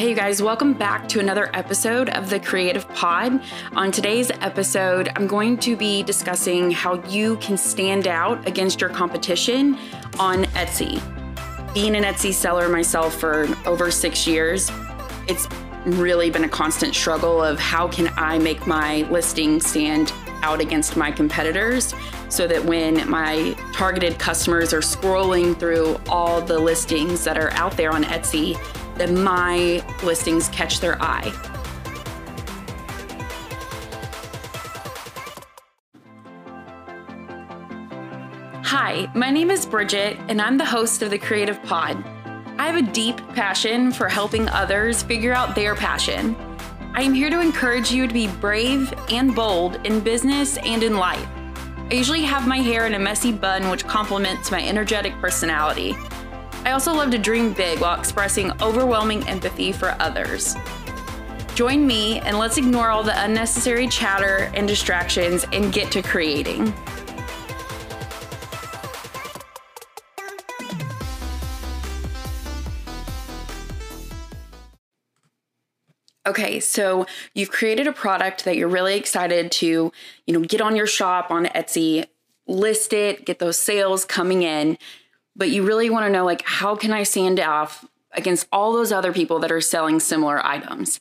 Hey, you guys, welcome back to another episode of the Creative Pod. On today's episode, I'm going to be discussing how you can stand out against your competition on Etsy. Being an Etsy seller myself for over six years, it's really been a constant struggle of how can I make my listing stand out against my competitors so that when my targeted customers are scrolling through all the listings that are out there on Etsy, that my listings catch their eye. Hi, my name is Bridget, and I'm the host of the Creative Pod. I have a deep passion for helping others figure out their passion. I am here to encourage you to be brave and bold in business and in life. I usually have my hair in a messy bun, which complements my energetic personality. I also love to dream big while expressing overwhelming empathy for others. Join me and let's ignore all the unnecessary chatter and distractions and get to creating. Okay, so you've created a product that you're really excited to, you know, get on your shop on Etsy, list it, get those sales coming in but you really want to know like how can I stand off against all those other people that are selling similar items.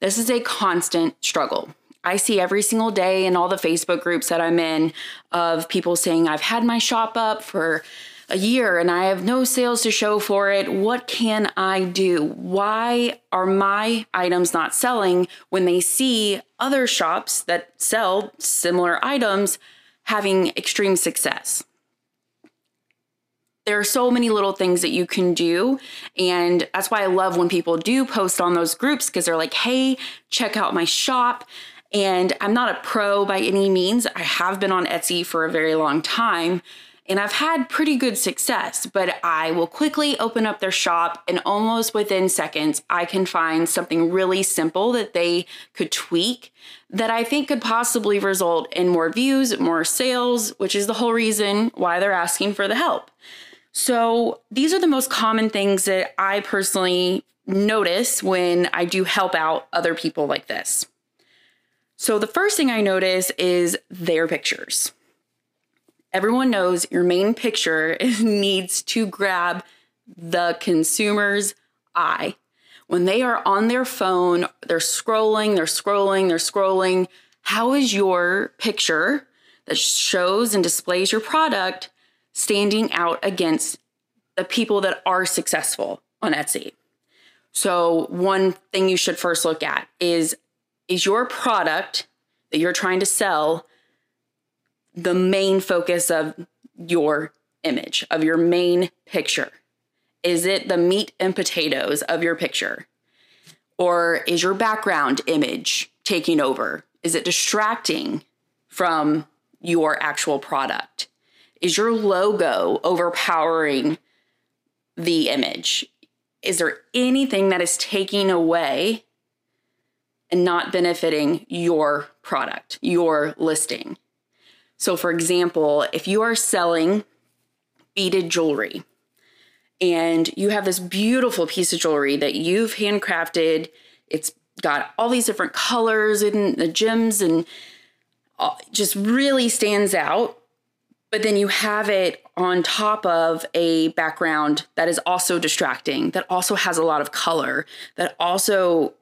This is a constant struggle. I see every single day in all the Facebook groups that I'm in of people saying, I've had my shop up for a year and I have no sales to show for it. What can I do? Why are my items not selling when they see other shops that sell similar items having extreme success? There are so many little things that you can do. And that's why I love when people do post on those groups because they're like, hey, check out my shop. And I'm not a pro by any means. I have been on Etsy for a very long time and I've had pretty good success, but I will quickly open up their shop and almost within seconds, I can find something really simple that they could tweak that I think could possibly result in more views, more sales, which is the whole reason why they're asking for the help. So, these are the most common things that I personally notice when I do help out other people like this. So, the first thing I notice is their pictures. Everyone knows your main picture needs to grab the consumer's eye. When they are on their phone, they're scrolling, they're scrolling, they're scrolling. How is your picture that shows and displays your product standing out against the people that are successful on Etsy. So, one thing you should first look at is is your product that you're trying to sell the main focus of your image, of your main picture? Is it the meat and potatoes of your picture? Or is your background image taking over? Is it distracting from your actual product? Is your logo overpowering the image? Is there anything that is taking away and not benefiting your product, your listing? So, for example, if you are selling beaded jewelry and you have this beautiful piece of jewelry that you've handcrafted, it's got all these different colors and the gems and uh, just really stands out but then you have it on top of a background that is also distracting, that also has a lot of color, that also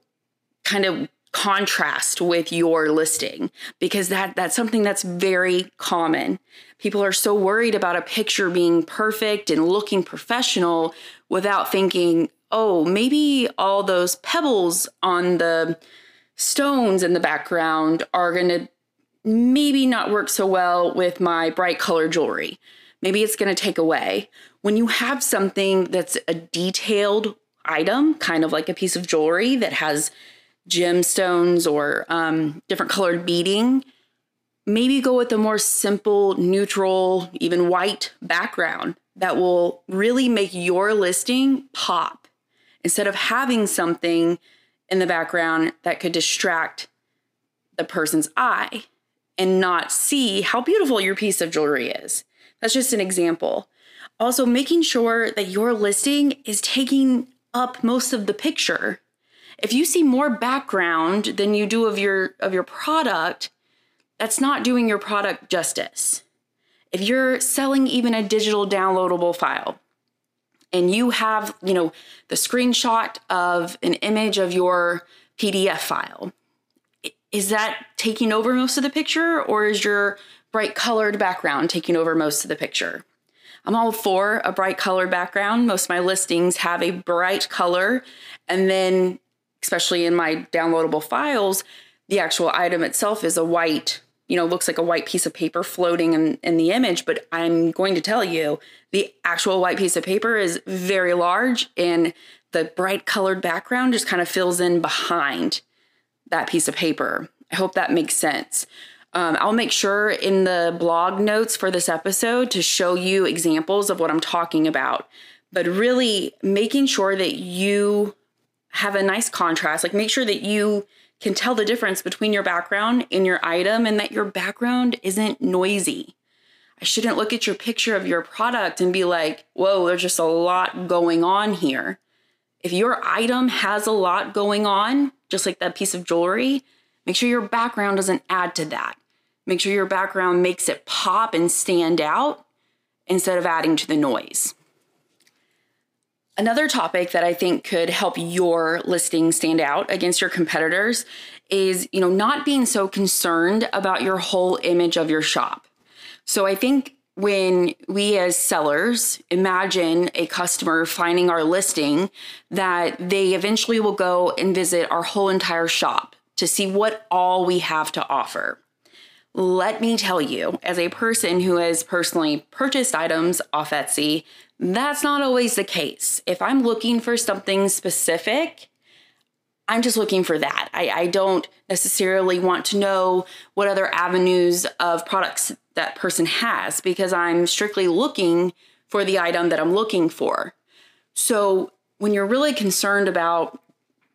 kind of contrast with your listing because that that's something that's very common. People are so worried about a picture being perfect and looking professional without thinking, "Oh, maybe all those pebbles on the stones in the background are going to maybe not work so well with my bright color jewelry. Maybe it's going to take away. When you have something that's a detailed item, kind of like a piece of jewelry that has gemstones or um, different colored beading, maybe go with a more simple, neutral, even white background that will really make your listing pop instead of having something in the background that could distract the person's eye and not see how beautiful your piece of jewelry is. That's just an example. Also, making sure that your listing is taking up most of the picture. If you see more background than you do of your of your product, that's not doing your product justice. If you're selling even a digital downloadable file and you have, you know, the screenshot of an image of your PDF file, is that taking over most of the picture or is your bright colored background taking over most of the picture? I'm all for a bright colored background. Most of my listings have a bright color. And then, especially in my downloadable files, the actual item itself is a white, you know, looks like a white piece of paper floating in, in the image. But I'm going to tell you, the actual white piece of paper is very large and the bright colored background just kind of fills in behind that piece of paper. I hope that makes sense. Um, I'll make sure in the blog notes for this episode to show you examples of what I'm talking about. But really making sure that you have a nice contrast, like make sure that you can tell the difference between your background and your item and that your background isn't noisy. I shouldn't look at your picture of your product and be like, whoa, there's just a lot going on here. If your item has a lot going on, just like that piece of jewelry, make sure your background doesn't add to that. Make sure your background makes it pop and stand out instead of adding to the noise. Another topic that I think could help your listing stand out against your competitors is, you know, not being so concerned about your whole image of your shop. So I think when we as sellers imagine a customer finding our listing that they eventually will go and visit our whole entire shop to see what all we have to offer. Let me tell you, as a person who has personally purchased items off Etsy, that's not always the case. If I'm looking for something specific, I'm just looking for that. I, I, don't necessarily want to know what other avenues of products that person has because I'm strictly looking for the item that I'm looking for. So when you're really concerned about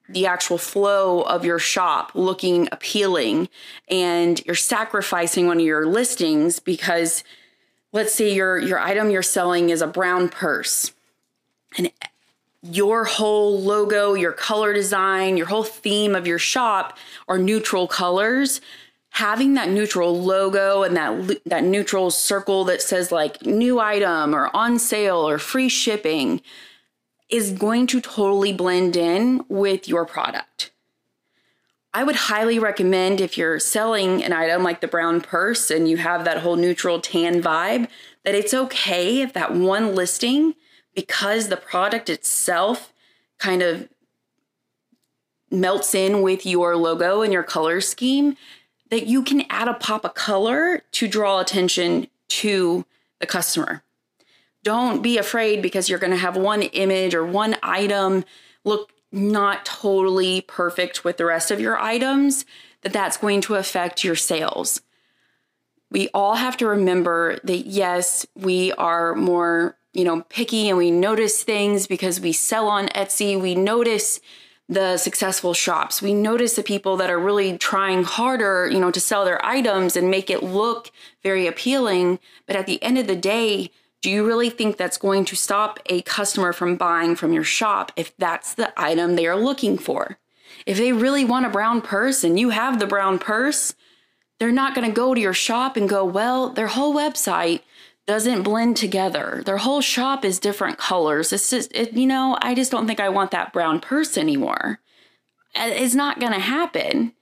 the actual flow of your shop looking appealing and you're sacrificing one of your listings because let's say your your item you're selling is a brown purse and your whole logo, your color design, your whole theme of your shop are neutral colors. Having that neutral logo and that that neutral circle that says like new item or on sale or free shipping is going to totally blend in with your product. I would highly recommend if you're selling an item like the brown purse and you have that whole neutral tan vibe, that it's okay if that one listing, because the product itself kind of melts in with your logo and your color scheme, that you can add a pop of color to draw attention to the customer. Don't be afraid because you're going to have one image or one item look not totally perfect with the rest of your items, that that's going to affect your sales. We all have to remember that yes, we are more, you know, picky and we notice things because we sell on Etsy. We notice the successful shops. We notice the people that are really trying harder, you know, to sell their items and make it look very appealing, but at the end of the day, do you really think that's going to stop a customer from buying from your shop if that's the item they are looking for? If they really want a brown purse and you have the brown purse, they're not going to go to your shop and go, well, their whole website doesn't blend together. Their whole shop is different colors. It's just, it, you know, I just don't think I want that brown purse anymore. Uh, it's not going to happen.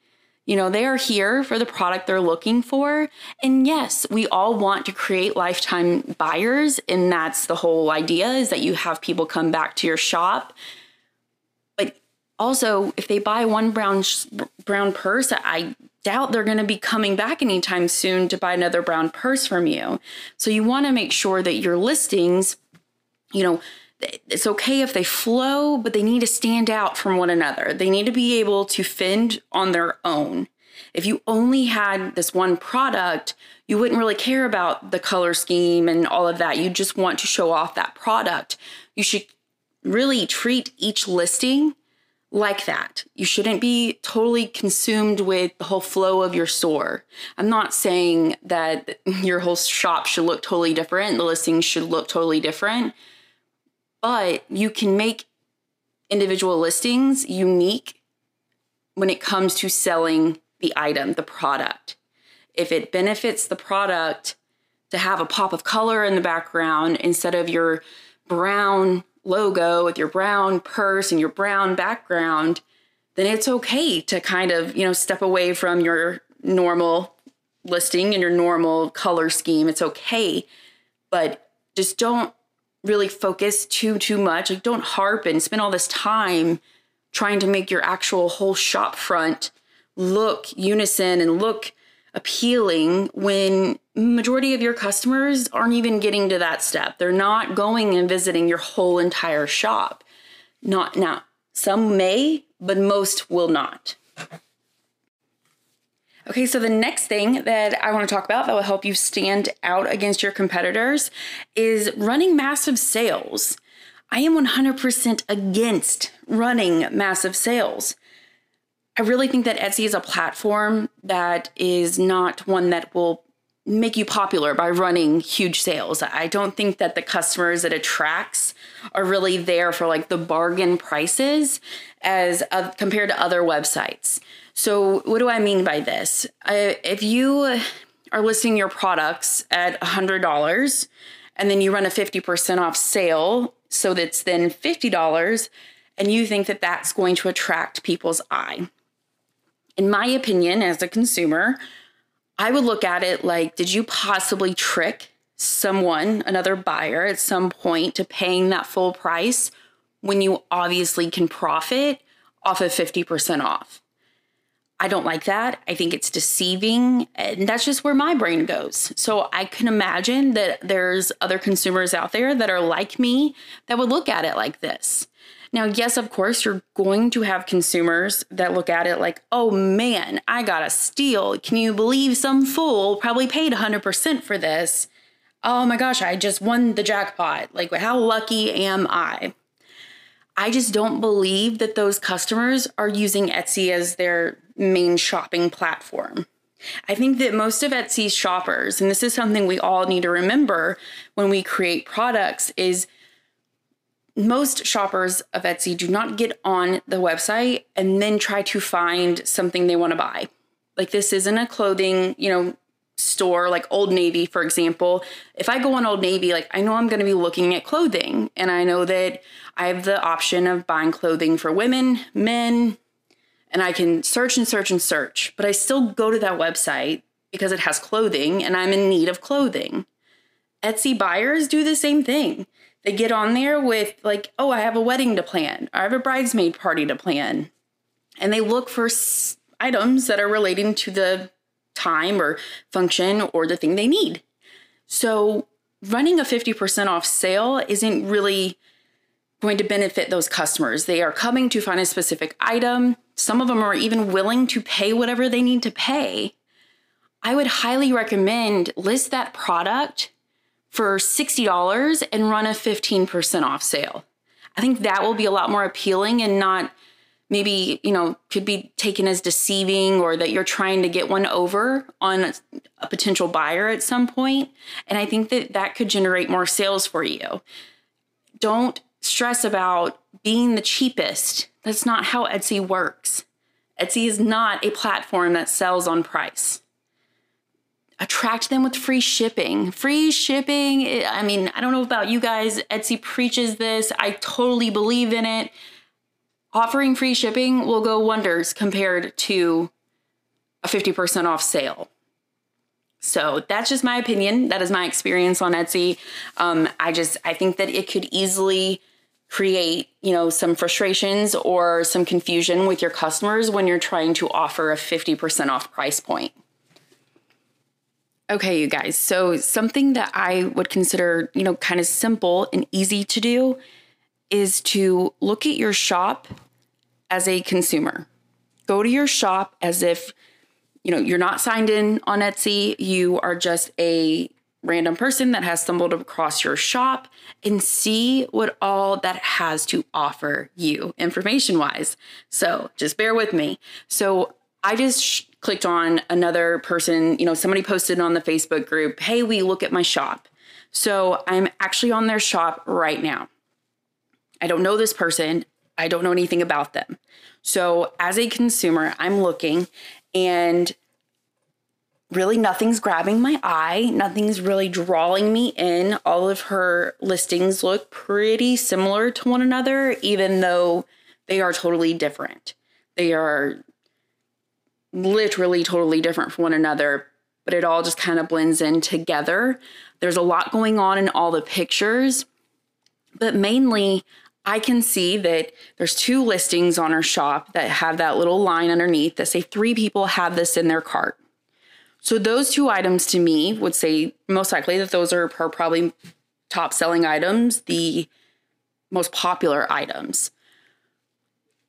You know, they are here for the product they're looking for. And yes, we all want to create lifetime buyers. And that's the whole idea is that you have people come back to your shop. But also, if they buy one brown brown purse, I doubt they're going to be coming back anytime soon to buy another brown purse from you. So you want to make sure that your listings, you know, it's okay if they flow, but they need to stand out from one another. They need to be able to fend on their own. If you only had this one product, you wouldn't really care about the color scheme and all of that. You just want to show off that product. You should really treat each listing like that. You shouldn't be totally consumed with the whole flow of your store. I'm not saying that your whole shop should look totally different, the listings should look totally different but you can make individual listings unique when it comes to selling the item, the product. If it benefits the product to have a pop of color in the background instead of your brown logo with your brown purse and your brown background, then it's okay to kind of, you know, step away from your normal listing and your normal color scheme. It's okay. But just don't really focus too too much. Like don't harp and spend all this time trying to make your actual whole shop front look unison and look appealing when majority of your customers aren't even getting to that step. They're not going and visiting your whole entire shop. Not now. Some may, but most will not. Okay, so the next thing that I want to talk about that will help you stand out against your competitors is running massive sales. I am 100% against running massive sales. I really think that Etsy is a platform that is not one that will make you popular by running huge sales. I don't think that the customers it attracts are really there for like the bargain prices as compared to other websites. So, what do I mean by this? I, if you are listing your products at $100 and then you run a 50% off sale, so that's then $50, and you think that that's going to attract people's eye. In my opinion, as a consumer, I would look at it like, did you possibly trick someone, another buyer, at some point to paying that full price when you obviously can profit off of 50% off? I don't like that. I think it's deceiving. And that's just where my brain goes. So I can imagine that there's other consumers out there that are like me that would look at it like this. Now, yes, of course, you're going to have consumers that look at it like, oh man, I got a steal. Can you believe some fool probably paid 100% for this? Oh my gosh, I just won the jackpot. Like, how lucky am I? I just don't believe that those customers are using Etsy as their main shopping platform. I think that most of Etsy's shoppers, and this is something we all need to remember when we create products, is most shoppers of Etsy do not get on the website and then try to find something they want to buy. Like this isn't a clothing, you know, store like Old Navy, for example. If I go on Old Navy, like I know I'm going to be looking at clothing and I know that I have the option of buying clothing for women, men, and I can search and search and search, but I still go to that website because it has clothing and I'm in need of clothing. Etsy buyers do the same thing. They get on there with, like, oh, I have a wedding to plan, I have a bridesmaid party to plan. And they look for s- items that are relating to the time or function or the thing they need. So, running a 50% off sale isn't really going to benefit those customers. They are coming to find a specific item. Some of them are even willing to pay whatever they need to pay. I would highly recommend list that product for $60 and run a 15% off sale. I think that will be a lot more appealing and not maybe, you know, could be taken as deceiving or that you're trying to get one over on a potential buyer at some point. And I think that that could generate more sales for you. Don't stress about being the cheapest. That's not how Etsy works. Etsy is not a platform that sells on price attract them with free shipping. Free shipping, I mean, I don't know about you guys, Etsy preaches this. I totally believe in it. Offering free shipping will go wonders compared to a 50% off sale. So that's just my opinion. That is my experience on Etsy. Um, I just I think that it could easily create you know some frustrations or some confusion with your customers when you're trying to offer a 50% off price point. Okay, you guys. So, something that I would consider, you know, kind of simple and easy to do is to look at your shop as a consumer. Go to your shop as if, you know, you're not signed in on Etsy, you are just a random person that has stumbled across your shop and see what all that has to offer you information wise. So, just bear with me. So, I just clicked on another person, you know, somebody posted on the Facebook group, hey, we look at my shop. So I'm actually on their shop right now. I don't know this person. I don't know anything about them. So, as a consumer, I'm looking and really nothing's grabbing my eye. Nothing's really drawing me in. All of her listings look pretty similar to one another, even though they are totally different. They are literally totally different from one another, but it all just kind of blends in together. There's a lot going on in all the pictures, but mainly I can see that there's two listings on her shop that have that little line underneath that say three people have this in their cart. So those two items to me would say most likely that those are her probably top selling items, the most popular items.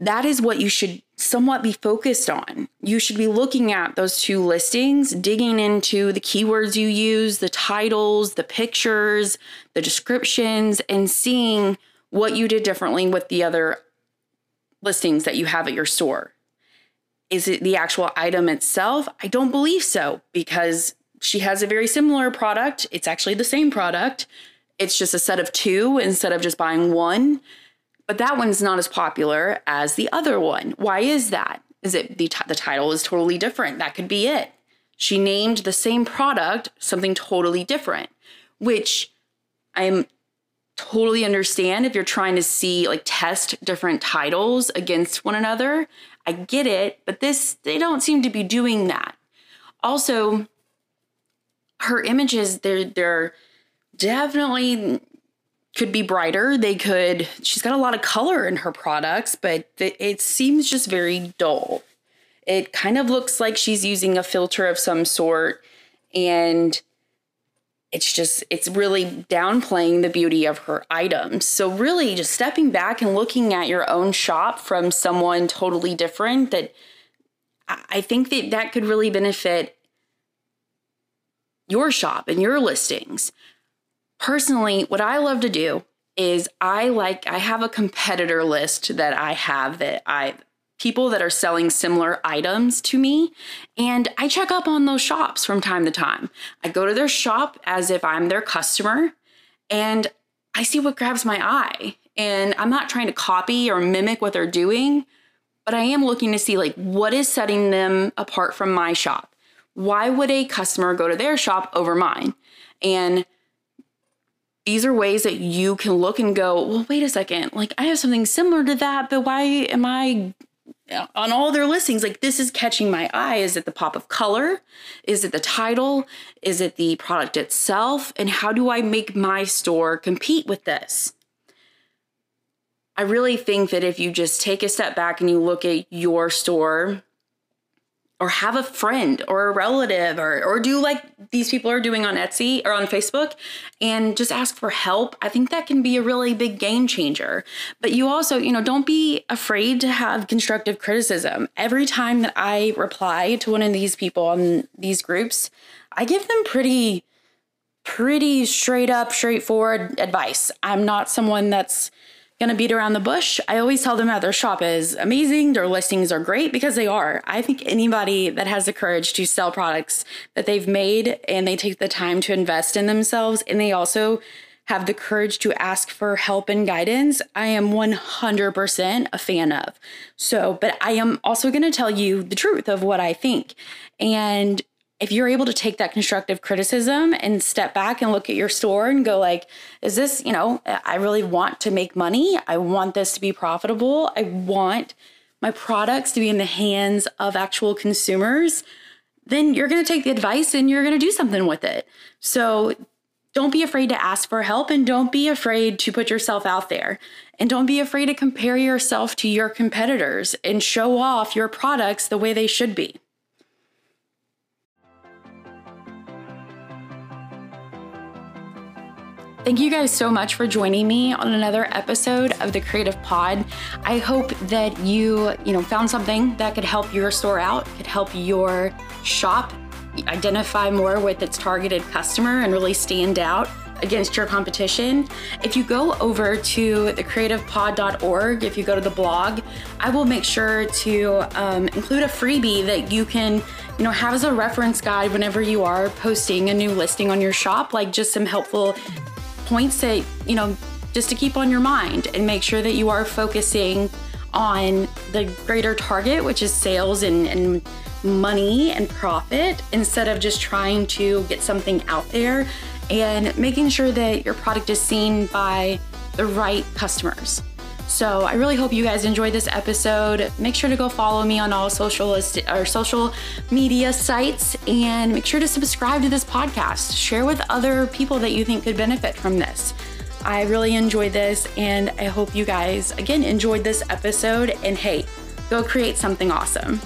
That is what you should somewhat be focused on. You should be looking at those two listings, digging into the keywords you use, the titles, the pictures, the descriptions, and seeing what you did differently with the other listings that you have at your store. Is it the actual item itself? I don't believe so because she has a very similar product. It's actually the same product. It's just a set of two instead of just buying one. But that one's not as popular as the other one. Why is that? Is it the, t- the title is totally different? That could be it. She named the same product something totally different, which I'm totally understand if you're trying to see like test different titles against one another. I get it, but this they don't seem to be doing that. Also, her images they're they're definitely could be brighter. They could she's got a lot of color in her products, but it seems just very dull. It kind of looks like she's using a filter of some sort and it's just it's really downplaying the beauty of her items so really just stepping back and looking at your own shop from someone totally different that i think that that could really benefit your shop and your listings personally what i love to do is i like i have a competitor list that i have that i people that are selling similar items to me. And I check up on those shops from time to time. I go to their shop as if I'm their customer and I see what grabs my eye. And I'm not trying to copy or mimic what they're doing, but I am looking to see like what is setting them apart from my shop. Why would a customer go to their shop over mine? And these are ways that you can look and go, well, wait a second, like I have something similar to that, but why am I uh, on all their listings like this is catching my eye. Is it the pop of color? Is it the title? Is it the product itself? And how do i make my store compete with this? I really think that if you just take a step back and you look at your store or have a friend or a relative or or do like these people are doing on Etsy or on Facebook and just ask for help. I think that can be a really big game changer. But you also, you know, don't be afraid to have constructive criticism. Every time that I reply to one of these people on these groups, I give them pretty pretty straight up straightforward advice. I'm not someone that's gonna beat around the bush. I always tell them that their shop is amazing, their listings are great because they are. I think anybody that has the courage to sell products that they've made and they take the time to invest in themselves and they also have the courage to ask for help and guidance, I am 100% a fan of. So, but I am also going to tell you the truth of what I think. And if you're able to take that constructive criticism and step back and look at your store and go like is this you know i really want to make money. I want this to be profitable. I want my products to be in the hands of actual consumers. Then you're going to take the advice and you're going to do something with it. So don't be afraid to ask for help and don't be afraid to put yourself out there. And don't be afraid to compare yourself to your competitors and show off your products the way they should be Thank you guys so much for joining me on another episode of the Creative Pod. I hope that you, you know, found something that could help your store out, could help your shop identify more with its targeted customer and really stand out against your competition. If you go over to thecreativepod.org, if you go to the blog, I will make sure to um, include a freebie that you can, you know, have as a reference guide whenever you are posting a new listing on your shop, like just some helpful points that, you know, just to keep on your mind and make sure that you are focusing on the greater target, which is sales and, and money and profit, instead of just trying to get something out there and making sure that your product is seen by the right customers. So I really hope you guys enjoyed this episode. Make sure to go follow me on all social or social media sites and make sure to subscribe to this podcast. Share with other people that you think could benefit from this. I really enjoyed this and I hope you guys again enjoyed this episode and hey, go create something awesome.